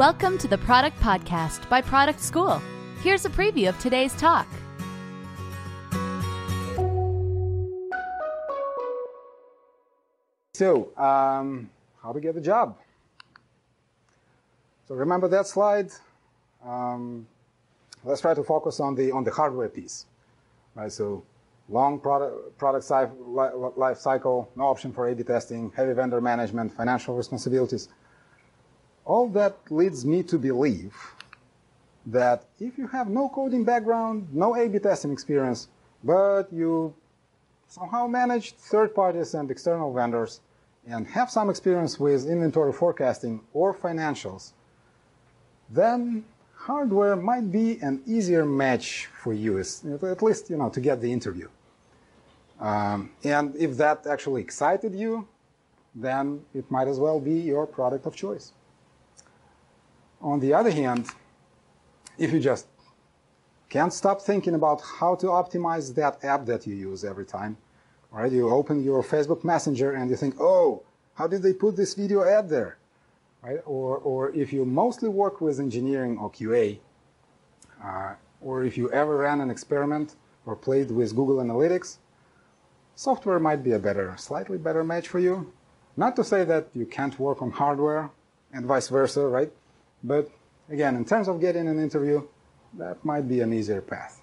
Welcome to the Product Podcast by Product School. Here's a preview of today's talk. So, um, how to get a job? So remember that slide? Um, let's try to focus on the on the hardware piece. Right. So long product product life cycle, no option for A/B testing, heavy vendor management, financial responsibilities. All that leads me to believe that if you have no coding background, no A/B testing experience, but you somehow manage third parties and external vendors and have some experience with inventory forecasting or financials, then hardware might be an easier match for you, at least you know to get the interview. Um, and if that actually excited you, then it might as well be your product of choice. On the other hand, if you just can't stop thinking about how to optimize that app that you use every time, right? You open your Facebook Messenger and you think, oh, how did they put this video ad there? Right? Or, or if you mostly work with engineering or QA, uh, or if you ever ran an experiment or played with Google Analytics, software might be a better, slightly better match for you. Not to say that you can't work on hardware and vice versa, right? But again, in terms of getting an interview, that might be an easier path.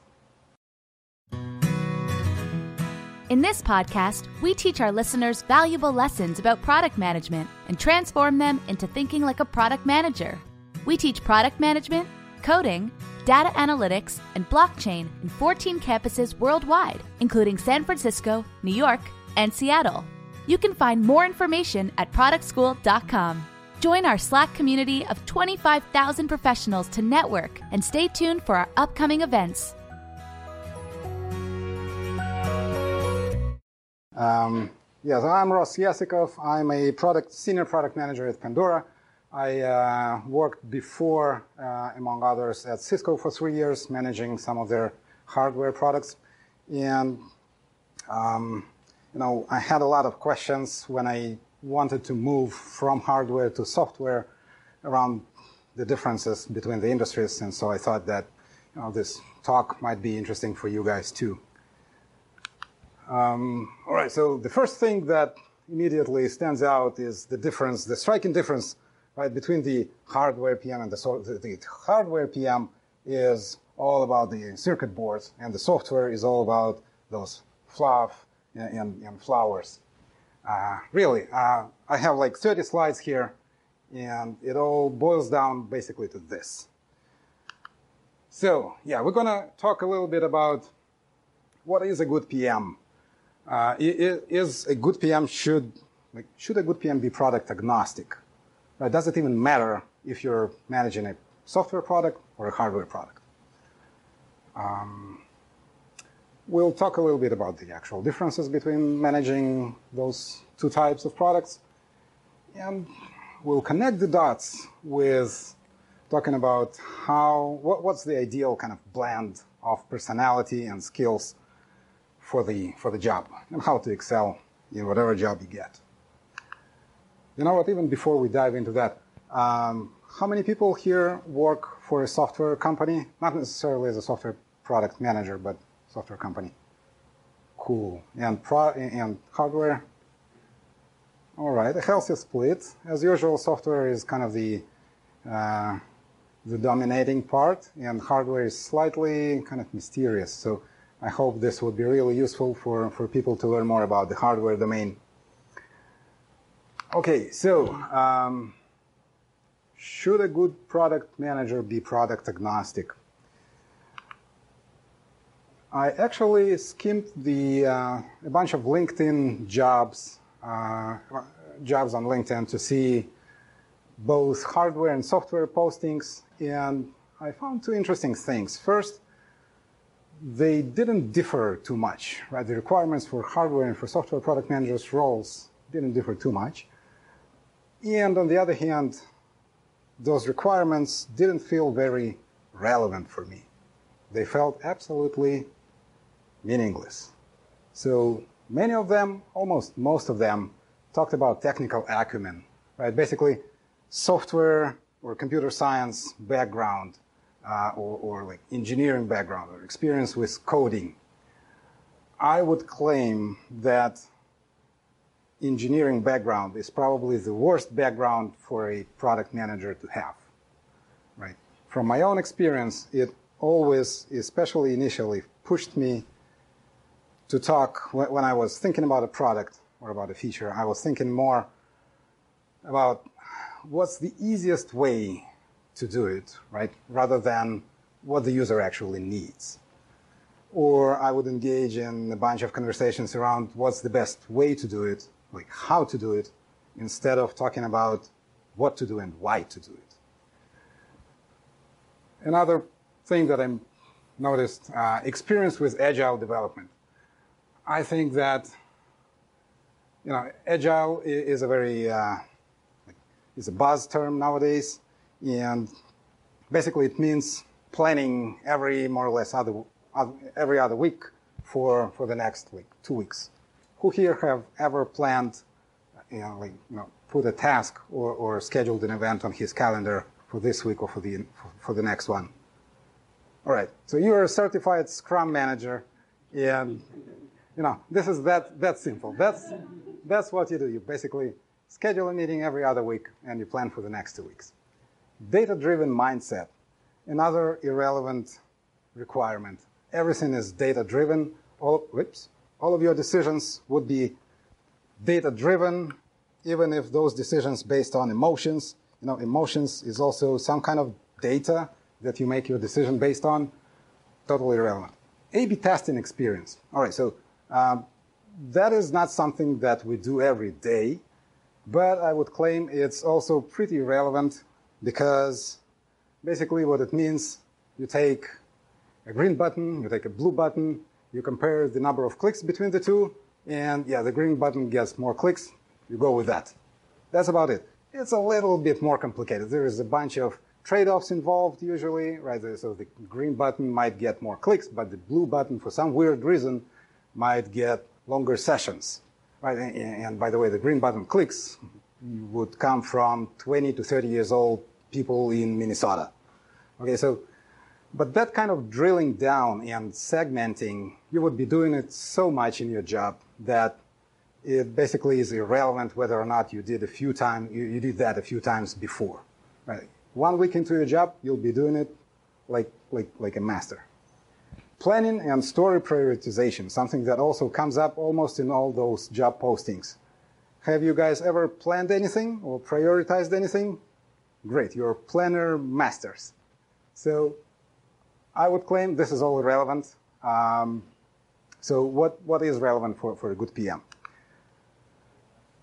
In this podcast, we teach our listeners valuable lessons about product management and transform them into thinking like a product manager. We teach product management, coding, data analytics, and blockchain in 14 campuses worldwide, including San Francisco, New York, and Seattle. You can find more information at productschool.com. Join our Slack community of 25,000 professionals to network and stay tuned for our upcoming events. Um, yes, I'm Ross Yesikov. I'm a product senior product manager at Pandora. I uh, worked before, uh, among others, at Cisco for three years, managing some of their hardware products. And um, you know, I had a lot of questions when I wanted to move from hardware to software around the differences between the industries. And so I thought that you know, this talk might be interesting for you guys too. Um, all right, so the first thing that immediately stands out is the difference, the striking difference, right, between the hardware PM and the, software. the, hardware PM is all about the circuit boards, and the software is all about those fluff and, and, and flowers. Uh, really, uh, I have like 30 slides here, and it all boils down basically to this. So, yeah, we're going to talk a little bit about what is a good PM uh, is a good PM should like should a good PM be product agnostic? Right? Does it even matter if you're managing a software product or a hardware product? Um, we'll talk a little bit about the actual differences between managing those two types of products, and we'll connect the dots with talking about how what, what's the ideal kind of blend of personality and skills for the, for the job and how to excel in whatever job you get. You know what, even before we dive into that, um, how many people here work for a software company? Not necessarily as a software product manager, but software company. Cool. And, pro- and hardware? All right, a healthy split. As usual, software is kind of the, uh, the dominating part, and hardware is slightly kind of mysterious. So I hope this would be really useful for, for people to learn more about the hardware domain. Okay, so um, should a good product manager be product agnostic? I actually skimmed the uh, a bunch of LinkedIn jobs uh, jobs on LinkedIn to see both hardware and software postings, and I found two interesting things. First, they didn't differ too much, right? The requirements for hardware and for software product managers roles didn't differ too much. And on the other hand, those requirements didn't feel very relevant for me. They felt absolutely meaningless. So many of them, almost most of them, talked about technical acumen, right? Basically, software or computer science background, uh, or, or like engineering background, or experience with coding, I would claim that engineering background is probably the worst background for a product manager to have. Right? From my own experience, it always, especially initially, pushed me to talk when I was thinking about a product or about a feature. I was thinking more about what's the easiest way to do it, right? Rather than what the user actually needs. Or I would engage in a bunch of conversations around what's the best way to do it like how to do it instead of talking about what to do and why to do it. Another thing that I noticed, uh, experience with agile development. I think that you know agile is a very uh, is a buzz term nowadays, and basically it means planning every more or less other, every other week for for the next week, two weeks who here have ever planned, you know, like, you know, put a task or, or scheduled an event on his calendar for this week or for the, for the next one? All right. So you're a certified Scrum manager, and you know this is that that simple. That's that's what you do. You basically schedule a meeting every other week, and you plan for the next two weeks. Data-driven mindset, another irrelevant requirement. Everything is data-driven. All, whoops, all of your decisions would be data driven, even if those decisions based on emotions. You know, emotions is also some kind of data that you make your decision based on. Totally irrelevant. A-B testing experience. All right, so um, that is not something that we do every day, but I would claim it's also pretty relevant because basically what it means, you take a green button, you take a blue button, you compare the number of clicks between the two, and yeah, the green button gets more clicks. You go with that. That's about it. It's a little bit more complicated. There is a bunch of trade-offs involved usually, right? So the green button might get more clicks, but the blue button, for some weird reason, might get longer sessions, right? And by the way, the green button clicks would come from 20 to 30 years old people in Minnesota. Okay, so but that kind of drilling down and segmenting, you would be doing it so much in your job that it basically is irrelevant whether or not you did a few times, you, you, did that a few times before. Right? One week into your job, you'll be doing it like, like, like a master. Planning and story prioritization, something that also comes up almost in all those job postings. Have you guys ever planned anything or prioritized anything? Great, you're planner masters. So I would claim this is all relevant. Um, so what, what is relevant for, for a good PM?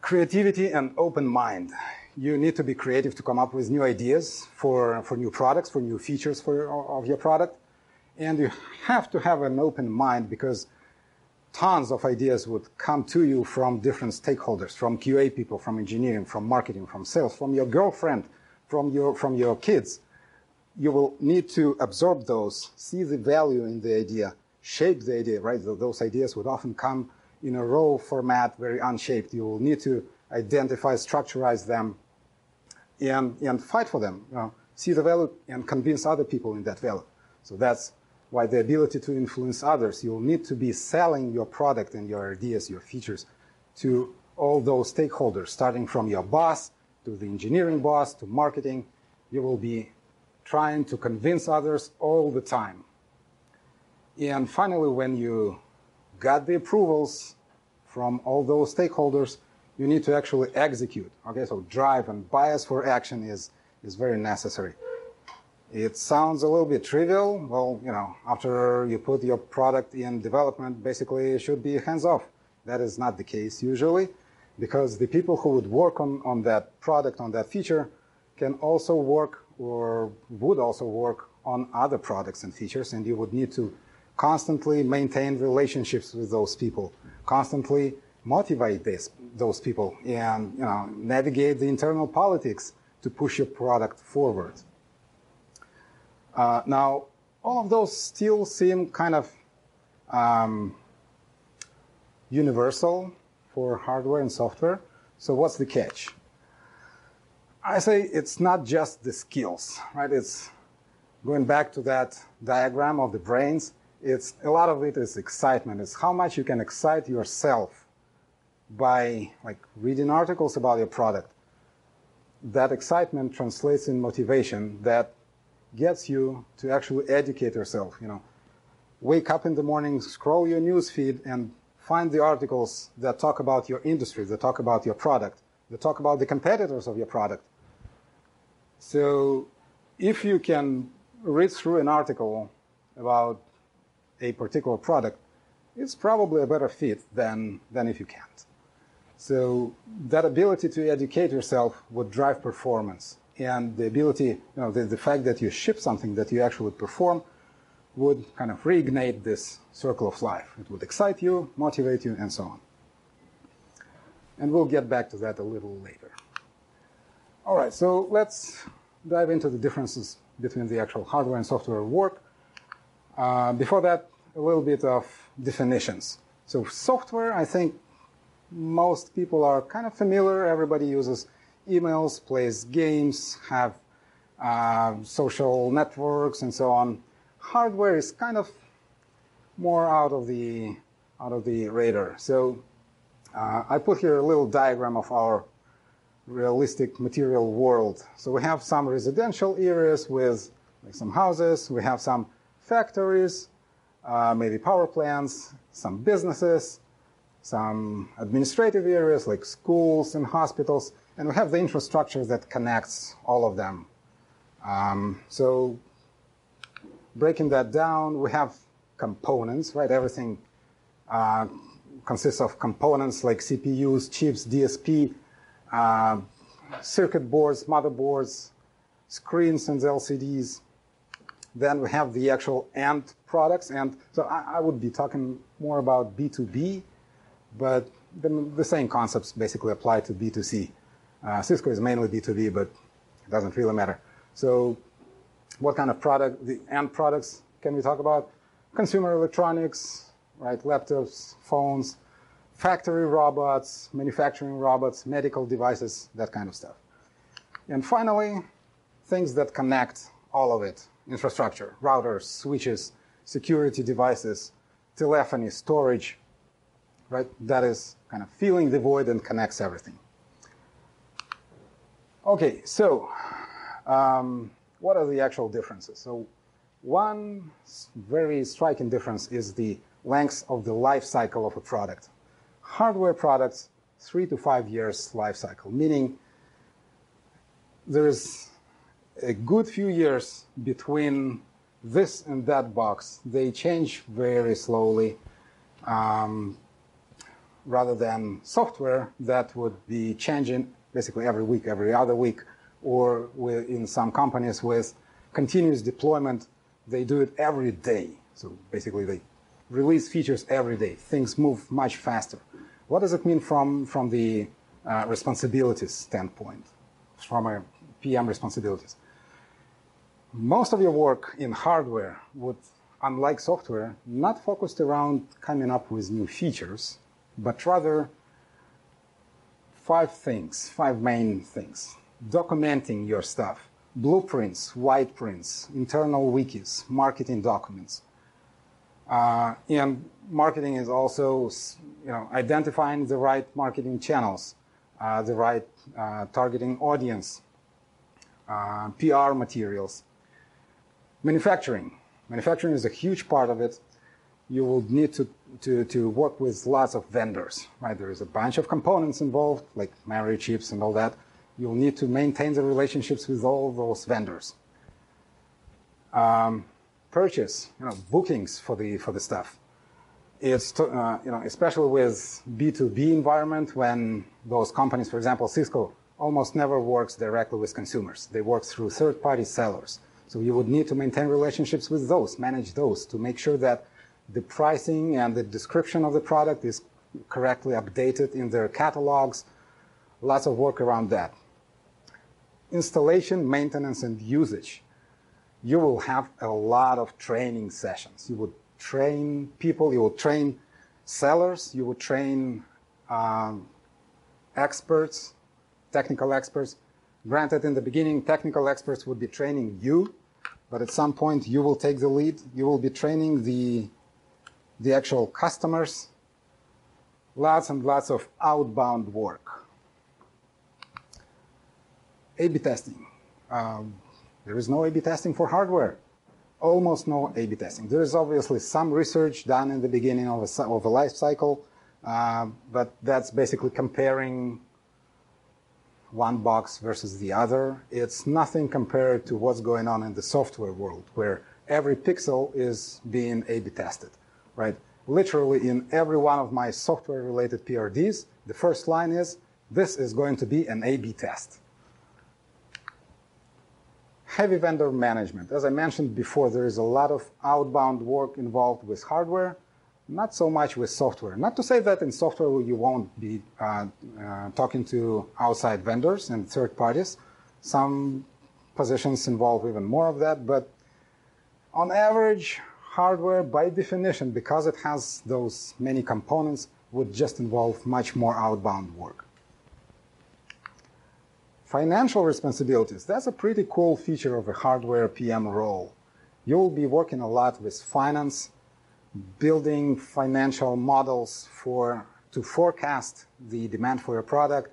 Creativity and open mind. You need to be creative to come up with new ideas for, for new products, for new features for, of your product. And you have to have an open mind because tons of ideas would come to you from different stakeholders, from QA people, from engineering, from marketing, from sales, from your girlfriend, from your, from your kids you will need to absorb those, see the value in the idea, shape the idea, right? Those ideas would often come in a raw format, very unshaped. You will need to identify, structurize them, and, and fight for them. You know, see the value and convince other people in that value. So that's why the ability to influence others, you'll need to be selling your product and your ideas, your features to all those stakeholders, starting from your boss to the engineering boss to marketing. You will be trying to convince others all the time. And finally, when you got the approvals from all those stakeholders, you need to actually execute. Okay, so drive and bias for action is, is very necessary. It sounds a little bit trivial. Well, you know, after you put your product in development, basically it should be hands off. That is not the case usually because the people who would work on, on that product, on that feature, can also work or would also work on other products and features, and you would need to constantly maintain relationships with those people, constantly motivate this, those people, and you know, navigate the internal politics to push your product forward. Uh, now, all of those still seem kind of um, universal for hardware and software. So what's the catch? I say it's not just the skills, right? It's going back to that diagram of the brains. It's a lot of it is excitement. It's how much you can excite yourself by like reading articles about your product. That excitement translates in motivation that gets you to actually educate yourself. You know, wake up in the morning, scroll your news feed, and find the articles that talk about your industry, that talk about your product, that talk about the competitors of your product. So if you can read through an article about a particular product, it's probably a better fit than, than if you can't. So that ability to educate yourself would drive performance. And the ability, you know, the, the fact that you ship something that you actually perform would kind of reignite this circle of life. It would excite you, motivate you, and so on. And we'll get back to that a little later. All right, so let's dive into the differences between the actual hardware and software work. Uh, before that, a little bit of definitions. So software, I think most people are kind of familiar. Everybody uses emails, plays games, have uh, social networks, and so on. Hardware is kind of more out of the out of the radar. So uh, I put here a little diagram of our realistic material world. So we have some residential areas with like some houses. We have some factories, uh, maybe power plants, some businesses, some administrative areas like schools and hospitals, and we have the infrastructure that connects all of them. Um, so breaking that down, we have components, right? Everything uh, consists of components like CPUs, chips, DSP, uh, circuit boards, motherboards, screens, and LCDs. Then we have the actual end products. And so I, I would be talking more about B2B, but the, the same concepts basically apply to B2C. Uh, Cisco is mainly B2B, but it doesn't really matter. So what kind of product, the end products can we talk about? Consumer electronics, right? Laptops, phones, factory robots, manufacturing robots, medical devices, that kind of stuff. And finally, things that connect all of it. Infrastructure, routers, switches, security devices, telephony, storage, right? That is kind of filling the void and connects everything. Okay, so um, what are the actual differences? So one very striking difference is the length of the life cycle of a product. Hardware products, three to five years life cycle, meaning there's a good few years between this and that box. They change very slowly, um, rather than software that would be changing basically every week, every other week or in some companies with continuous deployment, they do it every day. So basically, they release features every day. Things move much faster. What does it mean from, from the uh, responsibilities standpoint, from a PM responsibilities? Most of your work in hardware would, unlike software, not focused around coming up with new features, but rather five things, five main things documenting your stuff, blueprints, white prints, internal wikis, marketing documents. Uh, and marketing is also, you know, identifying the right marketing channels, uh, the right uh, targeting audience, uh, PR materials. Manufacturing. Manufacturing is a huge part of it. You will need to, to, to work with lots of vendors, right? There is a bunch of components involved, like memory chips and all that you'll need to maintain the relationships with all those vendors. Um, purchase, you know, bookings for the for the stuff. It's to, uh, you know, especially with B2B environment when those companies, for example, Cisco, almost never works directly with consumers. They work through third-party sellers. So you would need to maintain relationships with those, manage those, to make sure that the pricing and the description of the product is correctly updated in their catalogs. Lots of work around that installation, maintenance, and usage, you will have a lot of training sessions. You will train people, you will train sellers, you will train um, experts, technical experts, Granted, in the beginning, technical experts would be training you, but at some point you will take the lead. You will be training the, the actual customers. Lots and lots of outbound work. A-B testing. Um, there is no A-B testing for hardware. Almost no A-B testing. There is obviously some research done in the beginning of a, of a life cycle, uh, but that's basically comparing one box versus the other. It's nothing compared to what's going on in the software world, where every pixel is being A-B tested, right? Literally in every one of my software-related PRDs, the first line is, this is going to be an A-B test heavy vendor management. As I mentioned before, there is a lot of outbound work involved with hardware, not so much with software. Not to say that in software you won't be uh, uh, talking to outside vendors and third parties. Some positions involve even more of that, but on average, hardware by definition, because it has those many components, would just involve much more outbound work. Financial responsibilities, that's a pretty cool feature of a hardware PM role. You'll be working a lot with finance, building financial models for to forecast the demand for your product,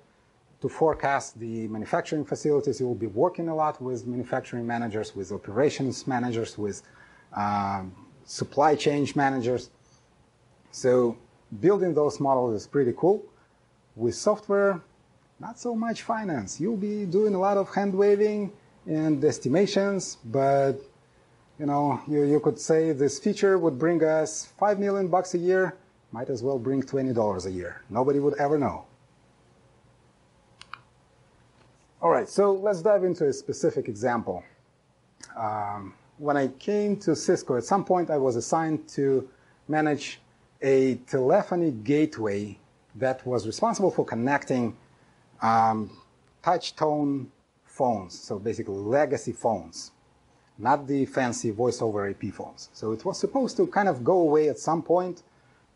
to forecast the manufacturing facilities. You will be working a lot with manufacturing managers, with operations managers, with um, supply chain managers. So building those models is pretty cool. With software, not so much finance. You'll be doing a lot of hand waving and estimations, but you know, you, you could say this feature would bring us five million bucks a year, might as well bring $20 a year. Nobody would ever know. All right, so let's dive into a specific example. Um, when I came to Cisco, at some point I was assigned to manage a telephony gateway that was responsible for connecting um, touch tone phones, so basically legacy phones, not the fancy voice over IP phones. So it was supposed to kind of go away at some point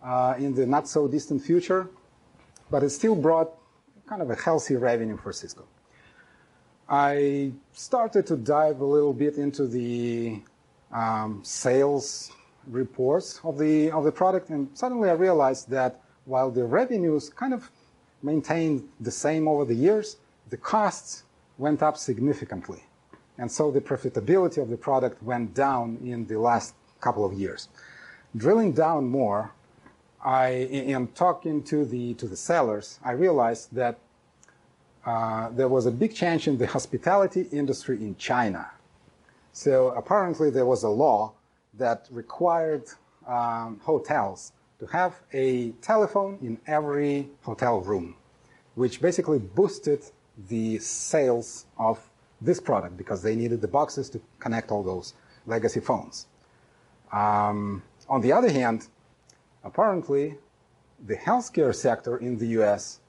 uh, in the not so distant future, but it still brought kind of a healthy revenue for Cisco. I started to dive a little bit into the um, sales reports of the of the product, and suddenly I realized that while the revenues kind of maintained the same over the years, the costs went up significantly. And so the profitability of the product went down in the last couple of years. Drilling down more, I, in talking to the, to the sellers, I realized that uh, there was a big change in the hospitality industry in China. So apparently there was a law that required um, hotels to have a telephone in every hotel room, which basically boosted the sales of this product because they needed the boxes to connect all those legacy phones. Um, on the other hand, apparently, the healthcare sector in the U.S.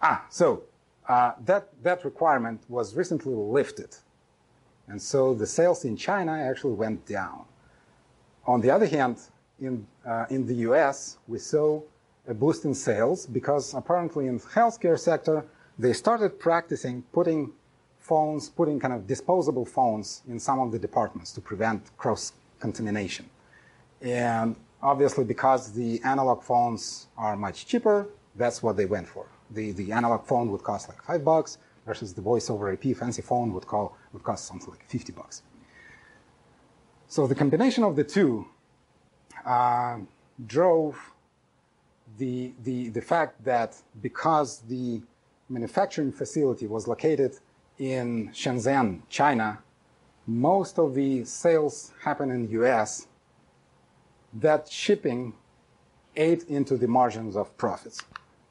Ah, so uh, that that requirement was recently lifted, and so the sales in China actually went down. On the other hand, in, uh, in the US, we saw a boost in sales because apparently in the healthcare sector, they started practicing putting phones, putting kind of disposable phones in some of the departments to prevent cross contamination. And obviously, because the analog phones are much cheaper, that's what they went for. The, the analog phone would cost like five bucks versus the voice over IP fancy phone would, call, would cost something like 50 bucks. So the combination of the two uh, drove the, the, the fact that because the manufacturing facility was located in Shenzhen, China, most of the sales happen in the US, that shipping ate into the margins of profits.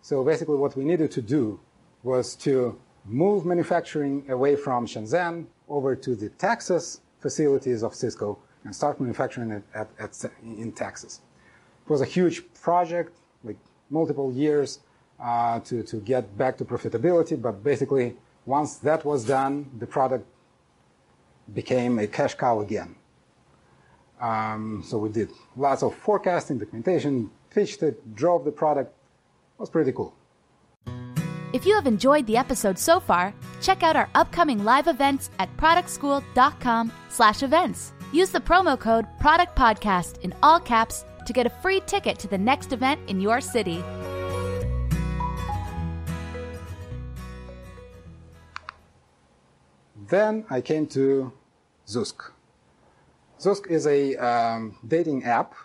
So basically what we needed to do was to move manufacturing away from Shenzhen over to the Texas facilities of Cisco and start manufacturing it at, at, in Texas. It was a huge project, like multiple years uh, to, to get back to profitability, but basically once that was done, the product became a cash cow again. Um, so we did lots of forecasting, documentation, pitched it, drove the product. Was pretty cool. If you have enjoyed the episode so far, check out our upcoming live events at productschool.com/events. Use the promo code PRODUCTPODCAST in all caps to get a free ticket to the next event in your city. Then I came to Zoosk. Zoosk is a um, dating app.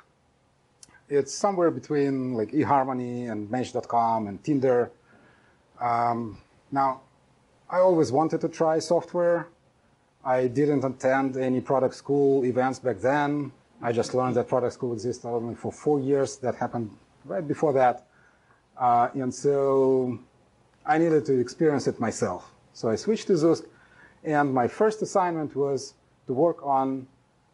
It's somewhere between like eHarmony and Match.com and Tinder. Um, now, I always wanted to try software. I didn't attend any product school events back then. I just learned that product school existed only for four years. That happened right before that. Uh, and so I needed to experience it myself. So I switched to Zoosk, and my first assignment was to work on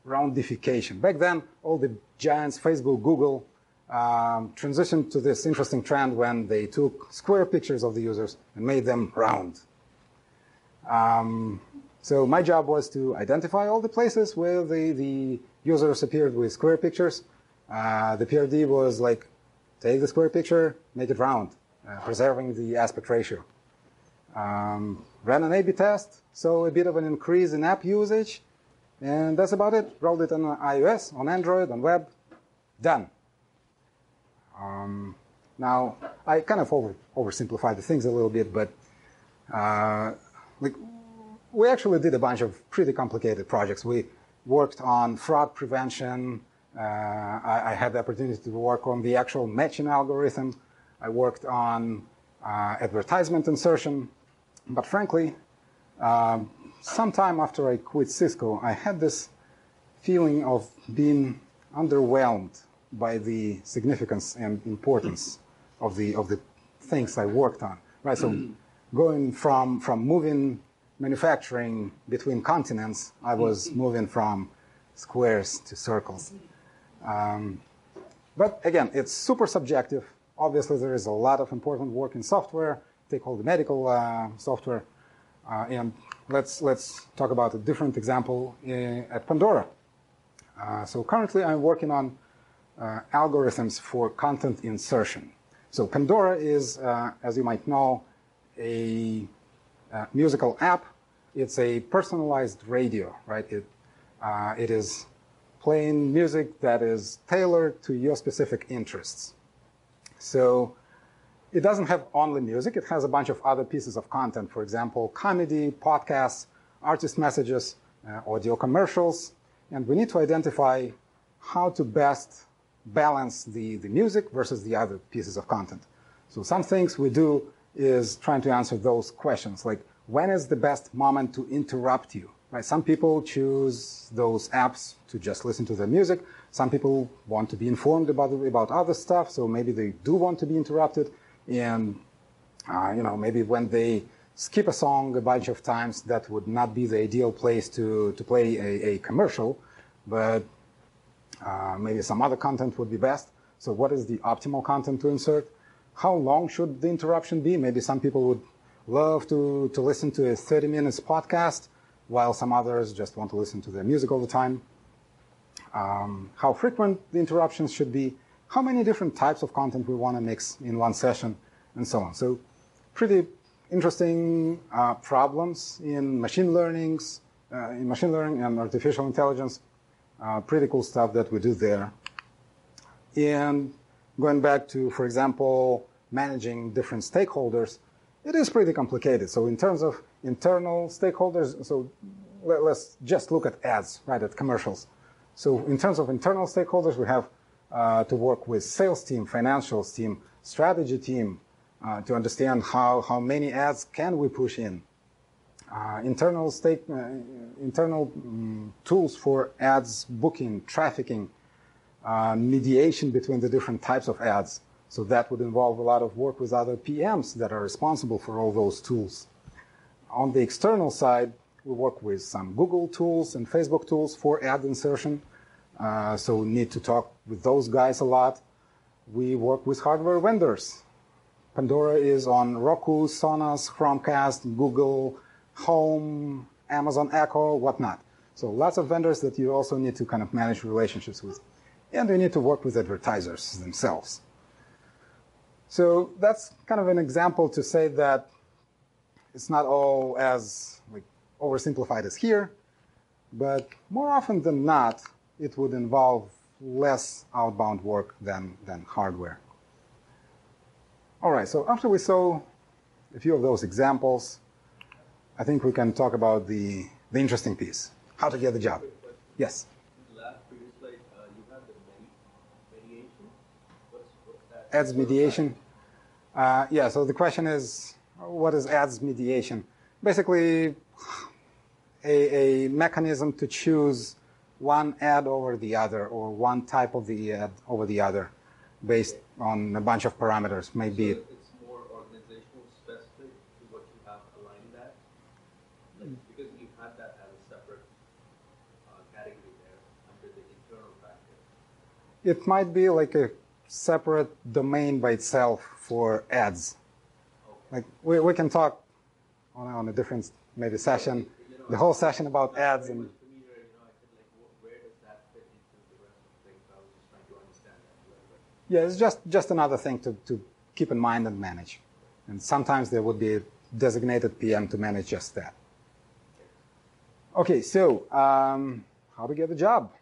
roundification. Back then, all the giants, Facebook, Google, um, transitioned to this interesting trend when they took square pictures of the users and made them round. Um, so my job was to identify all the places where the, the users appeared with square pictures. Uh, the PRD was like, take the square picture, make it round, uh, preserving the aspect ratio. Um, ran an A-B test, so a bit of an increase in app usage, and that's about it. Rolled it on iOS, on Android, on web, done. Um, now, I kind of over, oversimplified the things a little bit, but uh, like, we actually did a bunch of pretty complicated projects. We worked on fraud prevention. Uh, I, I, had the opportunity to work on the actual matching algorithm. I worked on uh, advertisement insertion. But frankly, um, sometime after I quit Cisco, I had this feeling of being underwhelmed by the significance and importance of the of the things I worked on. Right. So going from from moving manufacturing between continents, I was moving from squares to circles. Um, but again, it's super subjective. Obviously, there is a lot of important work in software. Take all the medical uh, software, uh, and let's let's talk about a different example in, at Pandora. Uh, so currently, I'm working on uh, algorithms for content insertion. So Pandora is, uh, as you might know, a musical app. It's a personalized radio, right? It, it is playing music that is tailored to your specific interests. So it doesn't have only music. It has a bunch of other pieces of content. For example, comedy, podcasts, artist messages, uh, audio commercials. And we need to identify how to best balance the, the music versus the other pieces of content. So some things we do is trying to answer those questions, like when is the best moment to interrupt you? Right? Some people choose those apps to just listen to their music. Some people want to be informed about about other stuff, so maybe they do want to be interrupted. And uh, you know, maybe when they skip a song a bunch of times, that would not be the ideal place to to play a, a commercial. But uh, maybe some other content would be best. So what is the optimal content to insert? How long should the interruption be? Maybe some people would love to, to listen to a 30 minutes podcast, while some others just want to listen to their music all the time. Um, how frequent the interruptions should be, how many different types of content we want to mix in one session, and so on. So pretty interesting uh, problems in machine learnings, uh, in machine learning and artificial intelligence uh, pretty cool stuff that we do there. And going back to, for example, managing different stakeholders, it is pretty complicated. So in terms of internal stakeholders, so let, us just look at ads, right, at commercials. So in terms of internal stakeholders, we have to work with sales team, financials team, strategy team, uh, to understand how, how many ads can we push in. Uh, internal state, uh, internal um, tools for ads booking, trafficking, uh, mediation between the different types of ads. So that would involve a lot of work with other PMs that are responsible for all those tools. On the external side, we work with some Google tools and Facebook tools for ad insertion. Uh, so need to talk with those guys a lot. We work with hardware vendors. Pandora is on Roku, Sonos, Chromecast, Google, Home, Amazon Echo, whatnot. So lots of vendors that you also need to kind of manage relationships with. And you need to work with advertisers themselves. So that's kind of an example to say that it's not all as like oversimplified as here, but more often than not, it would involve less outbound work than, than hardware. All right, so after we saw a few of those examples, I think we can talk about the, the interesting piece, how to get the job. Yes? ads mediation. Uh, yeah, so the question is, what is ads mediation? Basically, a, a, mechanism to choose one ad over the other or one type of the ad over the other based on a bunch of parameters. Maybe so it's more organizational specific to what you have aligned that? Like, because you had that as a separate uh, category there under the internal factor. It might be like a separate domain by itself for ads. Like we, we can talk on, on a different maybe session, the whole session about ads and. Yeah, it's just, just another thing to, to keep in mind and manage. And sometimes there would be a designated PM to manage just that. Okay, so um, how to get the job?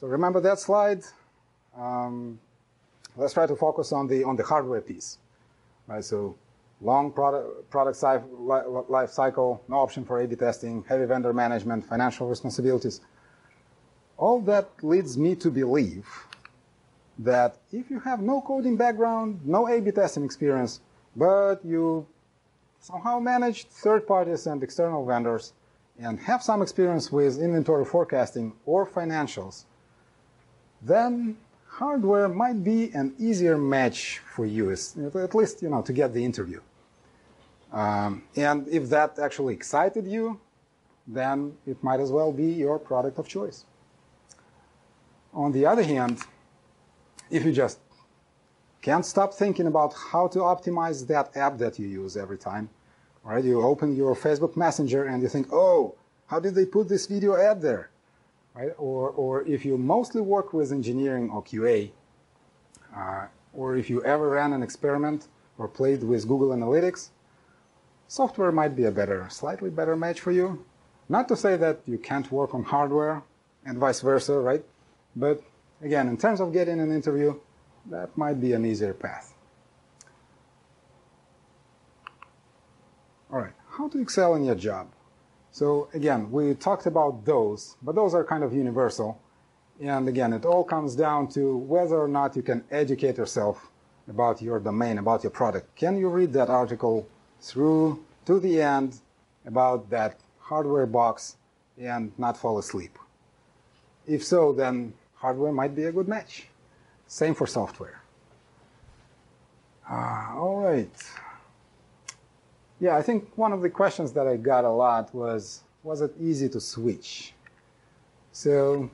So remember that slide? Um, let's try to focus on the on the hardware piece, right? So long product product life cycle, no option for A/B testing, heavy vendor management, financial responsibilities. All that leads me to believe that if you have no coding background, no A/B testing experience, but you somehow manage third parties and external vendors and have some experience with inventory forecasting or financials, then hardware might be an easier match for you, at least you know to get the interview. Um, and if that actually excited you, then it might as well be your product of choice. On the other hand, if you just can't stop thinking about how to optimize that app that you use every time, right? You open your Facebook Messenger and you think, oh, how did they put this video ad there? right? Or, or if you mostly work with engineering or QA, uh, or if you ever ran an experiment or played with Google Analytics, software might be a better, slightly better match for you. Not to say that you can't work on hardware and vice versa, right? But again, in terms of getting an interview, that might be an easier path. All right, how to excel in your job? So again, we talked about those, but those are kind of universal. And again, it all comes down to whether or not you can educate yourself about your domain, about your product. Can you read that article through to the end about that hardware box and not fall asleep? If so, then hardware might be a good match. Same for software. Uh, all right. Yeah, I think one of the questions that I got a lot was, was it easy to switch? So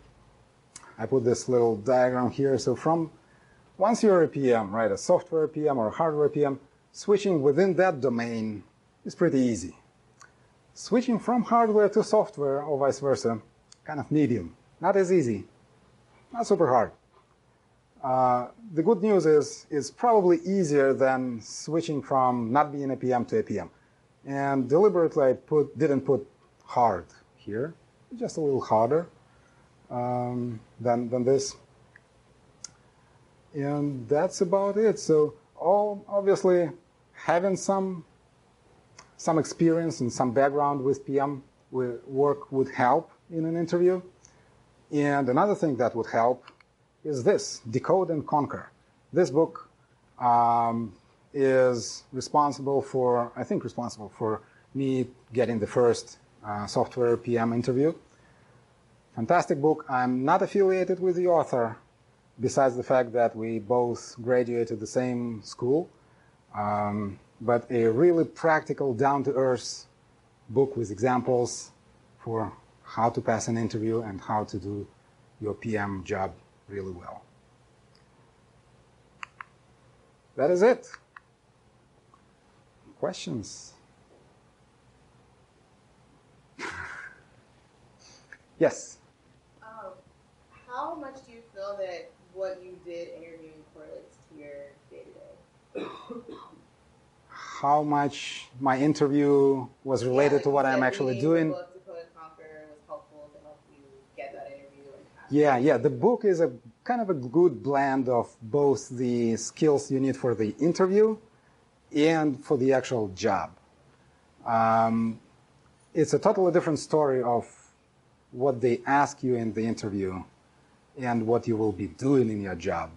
I put this little diagram here. So from once you're a PM, right, a software PM or a hardware PM, switching within that domain is pretty easy. Switching from hardware to software or vice versa, kind of medium. Not as easy, not super hard. Uh, the good news is it's probably easier than switching from not being a PM to a PM. And deliberately I put, didn't put hard here, just a little harder um, than, than this. And that's about it. So all obviously having some some experience and some background with PM work would help in an interview. And another thing that would help is this, Decode and Conquer. This book um, is responsible for, I think, responsible for me getting the first uh, software PM interview. Fantastic book. I'm not affiliated with the author, besides the fact that we both graduated the same school. Um, but a really practical, down to earth book with examples for how to pass an interview and how to do your PM job really well. That is it. Questions? yes? Um, how much do you feel that what you did interviewing correlates to your day to day? how much my interview was related Yeah, to what I'm actually doing. book, Decode and Conquer was helpful to help you get that interview. And pass Yeah, yeah. The book is a kind of a good blend of both the skills you need for the interview and for the actual job. Um, it's a totally different story of what they ask you in the interview and what you will be doing in your job.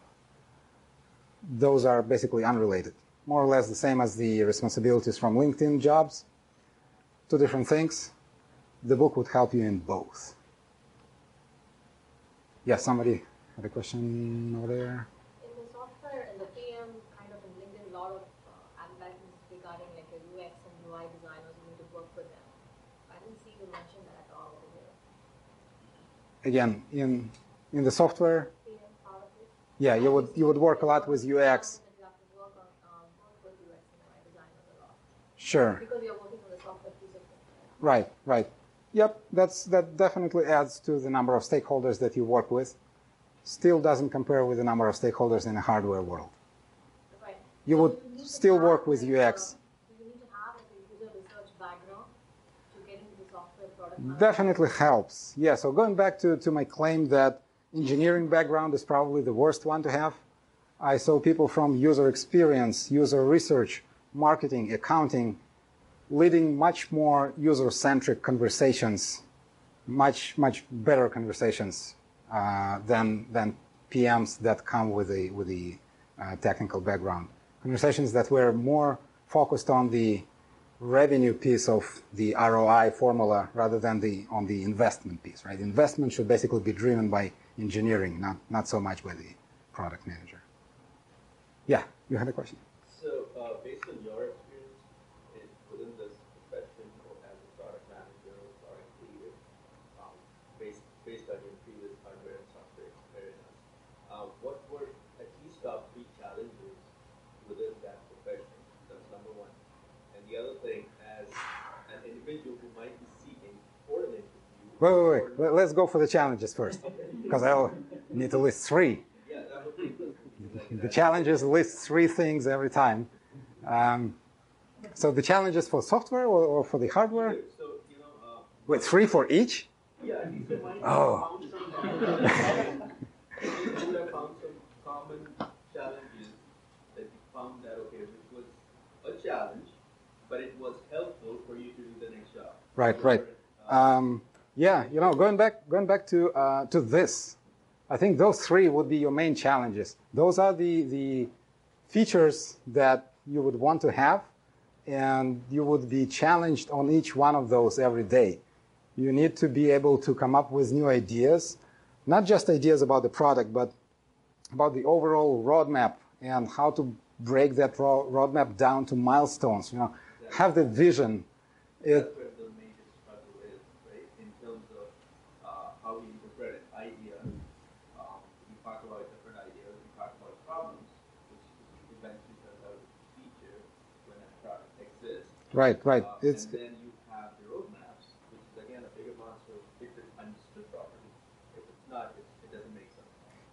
Those are basically unrelated, more or less the same as the responsibilities from LinkedIn jobs. Two different things. The book would help you in both. Yeah, somebody had a question over there. In the software and the PM, kind of in LinkedIn, a lot of uh, advertisements regarding like your UX and UI designers who need to work with them. I didn't see you mention that at all over here. Again, in in the software, PM part of it. yeah, you would you would work a lot with UX. You have to work on um, work with UX and UI designers a lot Sure. because you're working on the software piece of it. Right, right. Yep, that's that definitely adds to the number of stakeholders that you work with. Still doesn't compare with the number of stakeholders in a hardware world. Right. You would to still work with UX. you need to have a user research background to get into the software product? Definitely helps. Yeah, so going back to, to my claim that engineering background is probably the worst one to have, I saw people from user experience, user research, marketing, accounting, leading much more user-centric conversations, much, much better conversations uh, than, than PMs that come with a, with a uh, technical background. Conversations that were more focused on the revenue piece of the ROI formula rather than the on the investment piece, right? Investment should basically be driven by engineering, not not so much by the product manager. Yeah, you had a question. So, uh, based on your experience in, within this profession or as a product manager or product leader, um, based, based on your previous hardware and software experience, uh, what were at least top three challenges within that profession? That's number one. And the other thing, as an individual who might be seeking for an interview. Wait, wait, wait. Let- Let's go for the challenges first, because I'll need to list three. Yeah, that would be good. The challenges list three things every time. Um, so the challenges for software or, or for the hardware? So, you know, Wait, three for each? Yeah, I think you might Oh. have found some, you would have found some common challenges that you found that, okay, this was a challenge, but it was helpful for you to do the next job. Right, right. Um, yeah, you know, going back, going back to uh, to this, I think those three would be your main challenges. Those are the the features that you would want to have, and you would be challenged on each one of those every day. You need to be able to come up with new ideas, not just ideas about the product, but about the overall roadmap and how to break that ro- roadmap down to milestones. You know, have the vision. It, That's where the major struggle is, right? In terms of uh, how we interpret an idea. Um, we talk about different ideas, we talk about problems, which eventually turns out to be a feature when that product exists. Right, right. Uh, It's and then you have the roadmaps, which is again a bigger monster if it's understood properly. If it's not, it, it doesn't make sense.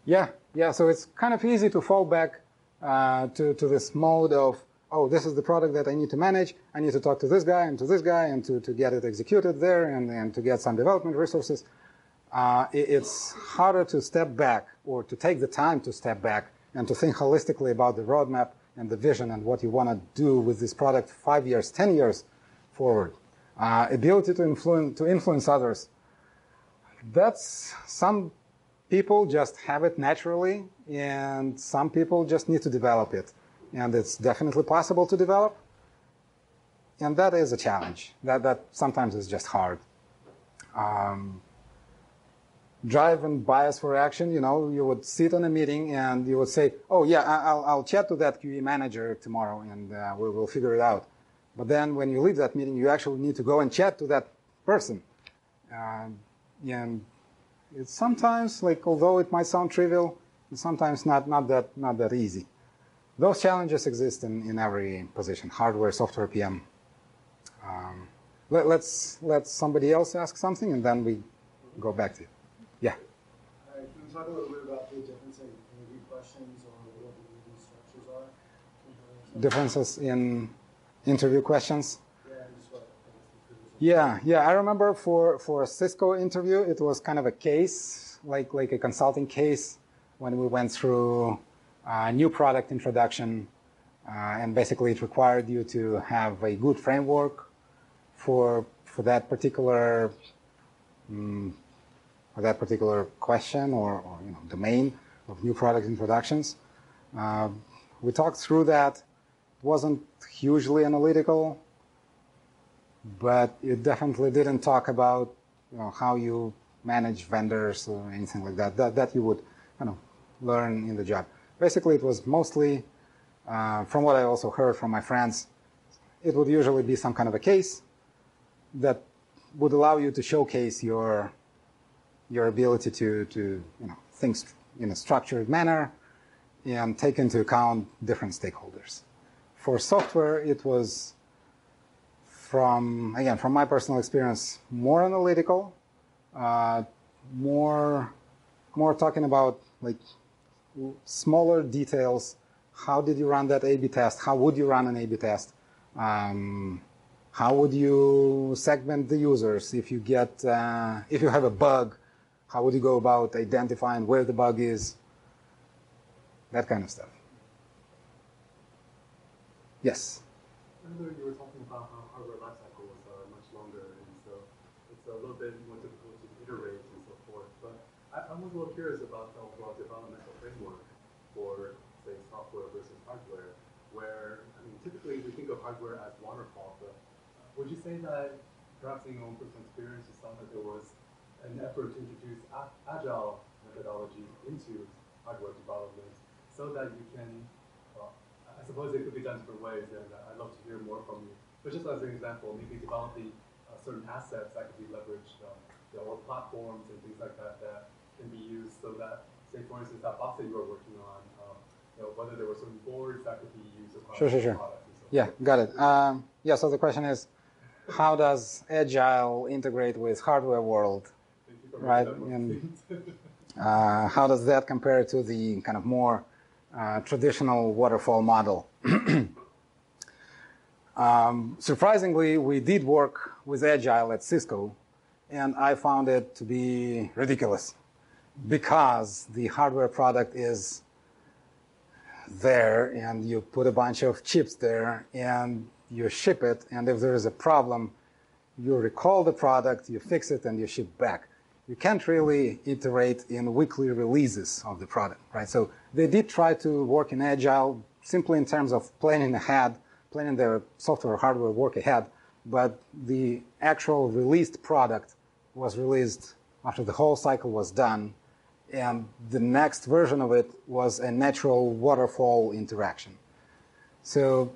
Yeah, yeah. So it's kind of easy to fall back uh, to to this mode of oh, this is the product that I need to manage. I need to talk to this guy and to this guy and to, to get it executed there and, and to get some development resources. Uh, it- it's harder to step back or to take the time to step back and to think holistically about the roadmap and the vision and what you want to do with this product five years, ten years forward. Uh, ability to influence to influence others. That's some people just have it naturally, and some people just need to develop it. And it's definitely possible to develop. And that is a challenge. That, that sometimes is just hard. Um, drive and bias for action, you know, you would sit on a meeting and you would say, oh, yeah, I'll, I'll chat to that QE manager tomorrow and uh, we will figure it out. But then when you leave that meeting, you actually need to go and chat to that person. Um, and it's sometimes like although it might sound trivial it's sometimes not, not that not that easy those challenges exist in, in every position hardware software pm um, let, let's let somebody else ask something and then we go back to you yeah right, can you talk a little bit about the difference in interview questions or what the interview structures are differences in interview questions. Yeah, yeah. I remember for, for a Cisco interview, it was kind of a case, like, like a consulting case, when we went through a new product introduction. Uh, and basically, it required you to have a good framework for, for that particular um, that particular question or, or, you know, domain of new product introductions. Uh, we talked through that. It wasn't hugely analytical but it definitely didn't talk about you know, how you manage vendors or anything like that. That, that you would kind of learn in the job. Basically, it was mostly, uh, from what I also heard from my friends, it would usually be some kind of a case that would allow you to showcase your your ability to to you know think in a structured manner and take into account different stakeholders. For software, it was from, again, from my personal experience, more analytical, uh, more, more talking about like smaller details. How did you run that A/B test? How would you run an A/B test? Um, how would you segment the users if you get uh, if you have a bug? How would you go about identifying where the bug is? That kind of stuff. Yes. Earlier you were talking about how hardware lifecycle was uh, much longer, and so it's a little bit more difficult to iterate and so forth. But I, I was a little curious about the overall developmental framework for, say, software versus hardware, where, I mean, typically we think of hardware as waterfall, but would you say that, perhaps in your own personal experience, you saw that there was an effort to introduce agile methodology into hardware development so that you can I suppose it could be done different ways, and I'd love to hear more from you. But just as an example, maybe developing uh, certain assets that could be leveraged, um, you know, or platforms and things like that that can be used so that, say, for instance, that box that you were working on, um, you know, whether there were certain boards that could be used across sure, sure, sure. products. So yeah, got it. Um, yeah, so the question is, how does Agile integrate with hardware world, right? And uh, how does that compare to the kind of more uh, traditional waterfall model. um, surprisingly, we did work with Agile at Cisco, and I found it to be ridiculous because the hardware product is there and you put a bunch of chips there and you ship it and if there is a problem you recall the product you fix it and you ship back you can't really iterate in weekly releases of the product, right? So they did try to work in agile simply in terms of planning ahead, planning their software or hardware work ahead, but the actual released product was released after the whole cycle was done, and the next version of it was a natural waterfall interaction. So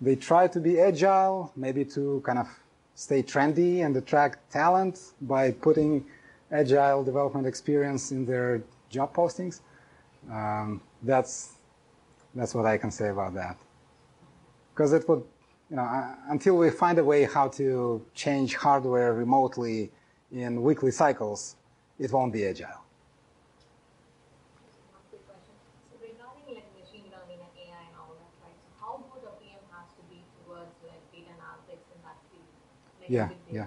they tried to be agile, maybe to kind of stay trendy and attract talent by putting agile development experience in their job postings. Um, that's that's what I can say about that. Because it would, you know, until we find a way how to change hardware remotely in weekly cycles, it won't be agile. Yeah, yeah.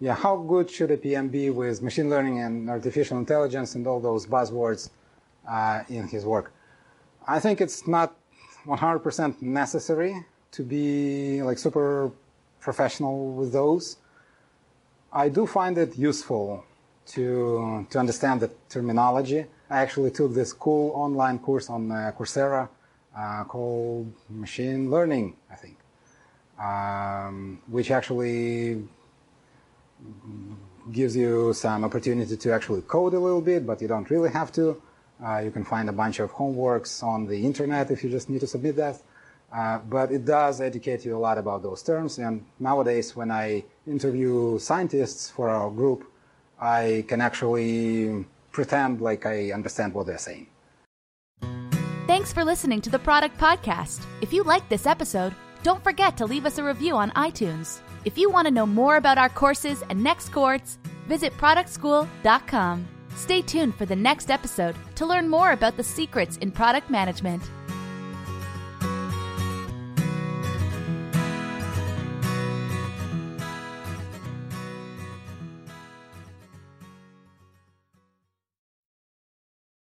Yeah, how good should a PM be with machine learning and artificial intelligence and all those buzzwords uh, in his work? I think it's not 100% necessary to be like super professional with those. I do find it useful to to understand the terminology. I actually took this cool online course on uh, Coursera uh, called Machine Learning, I think um, which actually gives you some opportunity to actually code a little bit, but you don't really have to. Uh, you can find a bunch of homeworks on the internet if you just need to submit that. Uh, but it does educate you a lot about those terms. And nowadays, when I interview scientists for our group, I can actually pretend like I understand what they're saying. Thanks for listening to the Product Podcast. If you like this episode, don't forget to leave us a review on iTunes. If you want to know more about our courses and next cohorts, visit productschool.com. Stay tuned for the next episode to learn more about the secrets in product management.